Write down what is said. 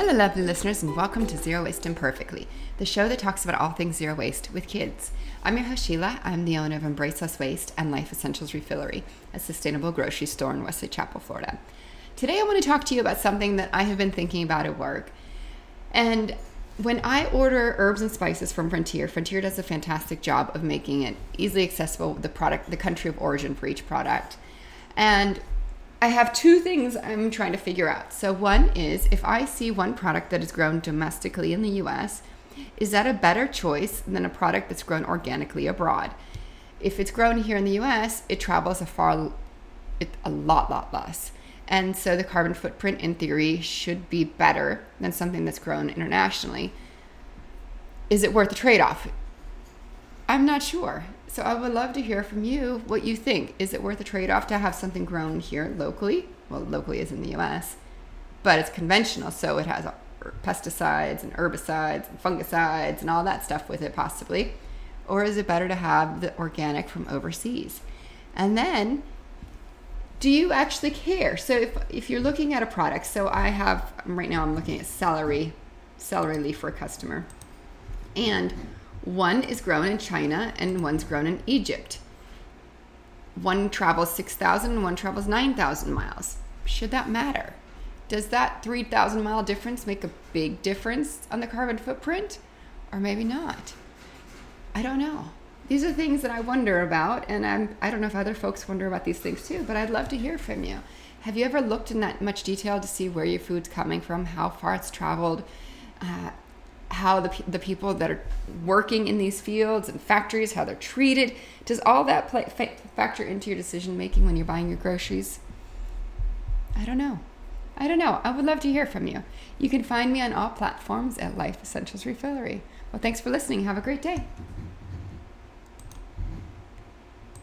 Hello, lovely listeners, and welcome to Zero Waste Imperfectly, the show that talks about all things zero waste with kids. I'm your host, Sheila. I'm the owner of Embrace Less Waste and Life Essentials Refillery, a sustainable grocery store in Wesley Chapel, Florida. Today, I want to talk to you about something that I have been thinking about at work. And when I order herbs and spices from Frontier, Frontier does a fantastic job of making it easily accessible, the product, the country of origin for each product. And I have two things I'm trying to figure out. So, one is if I see one product that is grown domestically in the US, is that a better choice than a product that's grown organically abroad? If it's grown here in the US, it travels a far, a lot, lot less. And so the carbon footprint, in theory, should be better than something that's grown internationally. Is it worth the trade off? I'm not sure. So I would love to hear from you what you think. Is it worth a trade off to have something grown here locally? Well, locally is in the US, but it's conventional, so it has pesticides and herbicides and fungicides and all that stuff with it, possibly. Or is it better to have the organic from overseas? And then, do you actually care? So if, if you're looking at a product, so I have right now I'm looking at celery, celery leaf for a customer, and one is grown in China and one's grown in Egypt. One travels 6,000 and one travels 9,000 miles. Should that matter? Does that 3,000 mile difference make a big difference on the carbon footprint? Or maybe not? I don't know. These are things that I wonder about, and I'm, I don't know if other folks wonder about these things too, but I'd love to hear from you. Have you ever looked in that much detail to see where your food's coming from, how far it's traveled, uh, how the, the people that are working in these fields and factories, how they're treated. Does all that play, fa- factor into your decision making when you're buying your groceries? I don't know. I don't know. I would love to hear from you. You can find me on all platforms at Life Essentials Refillery. Well, thanks for listening. Have a great day.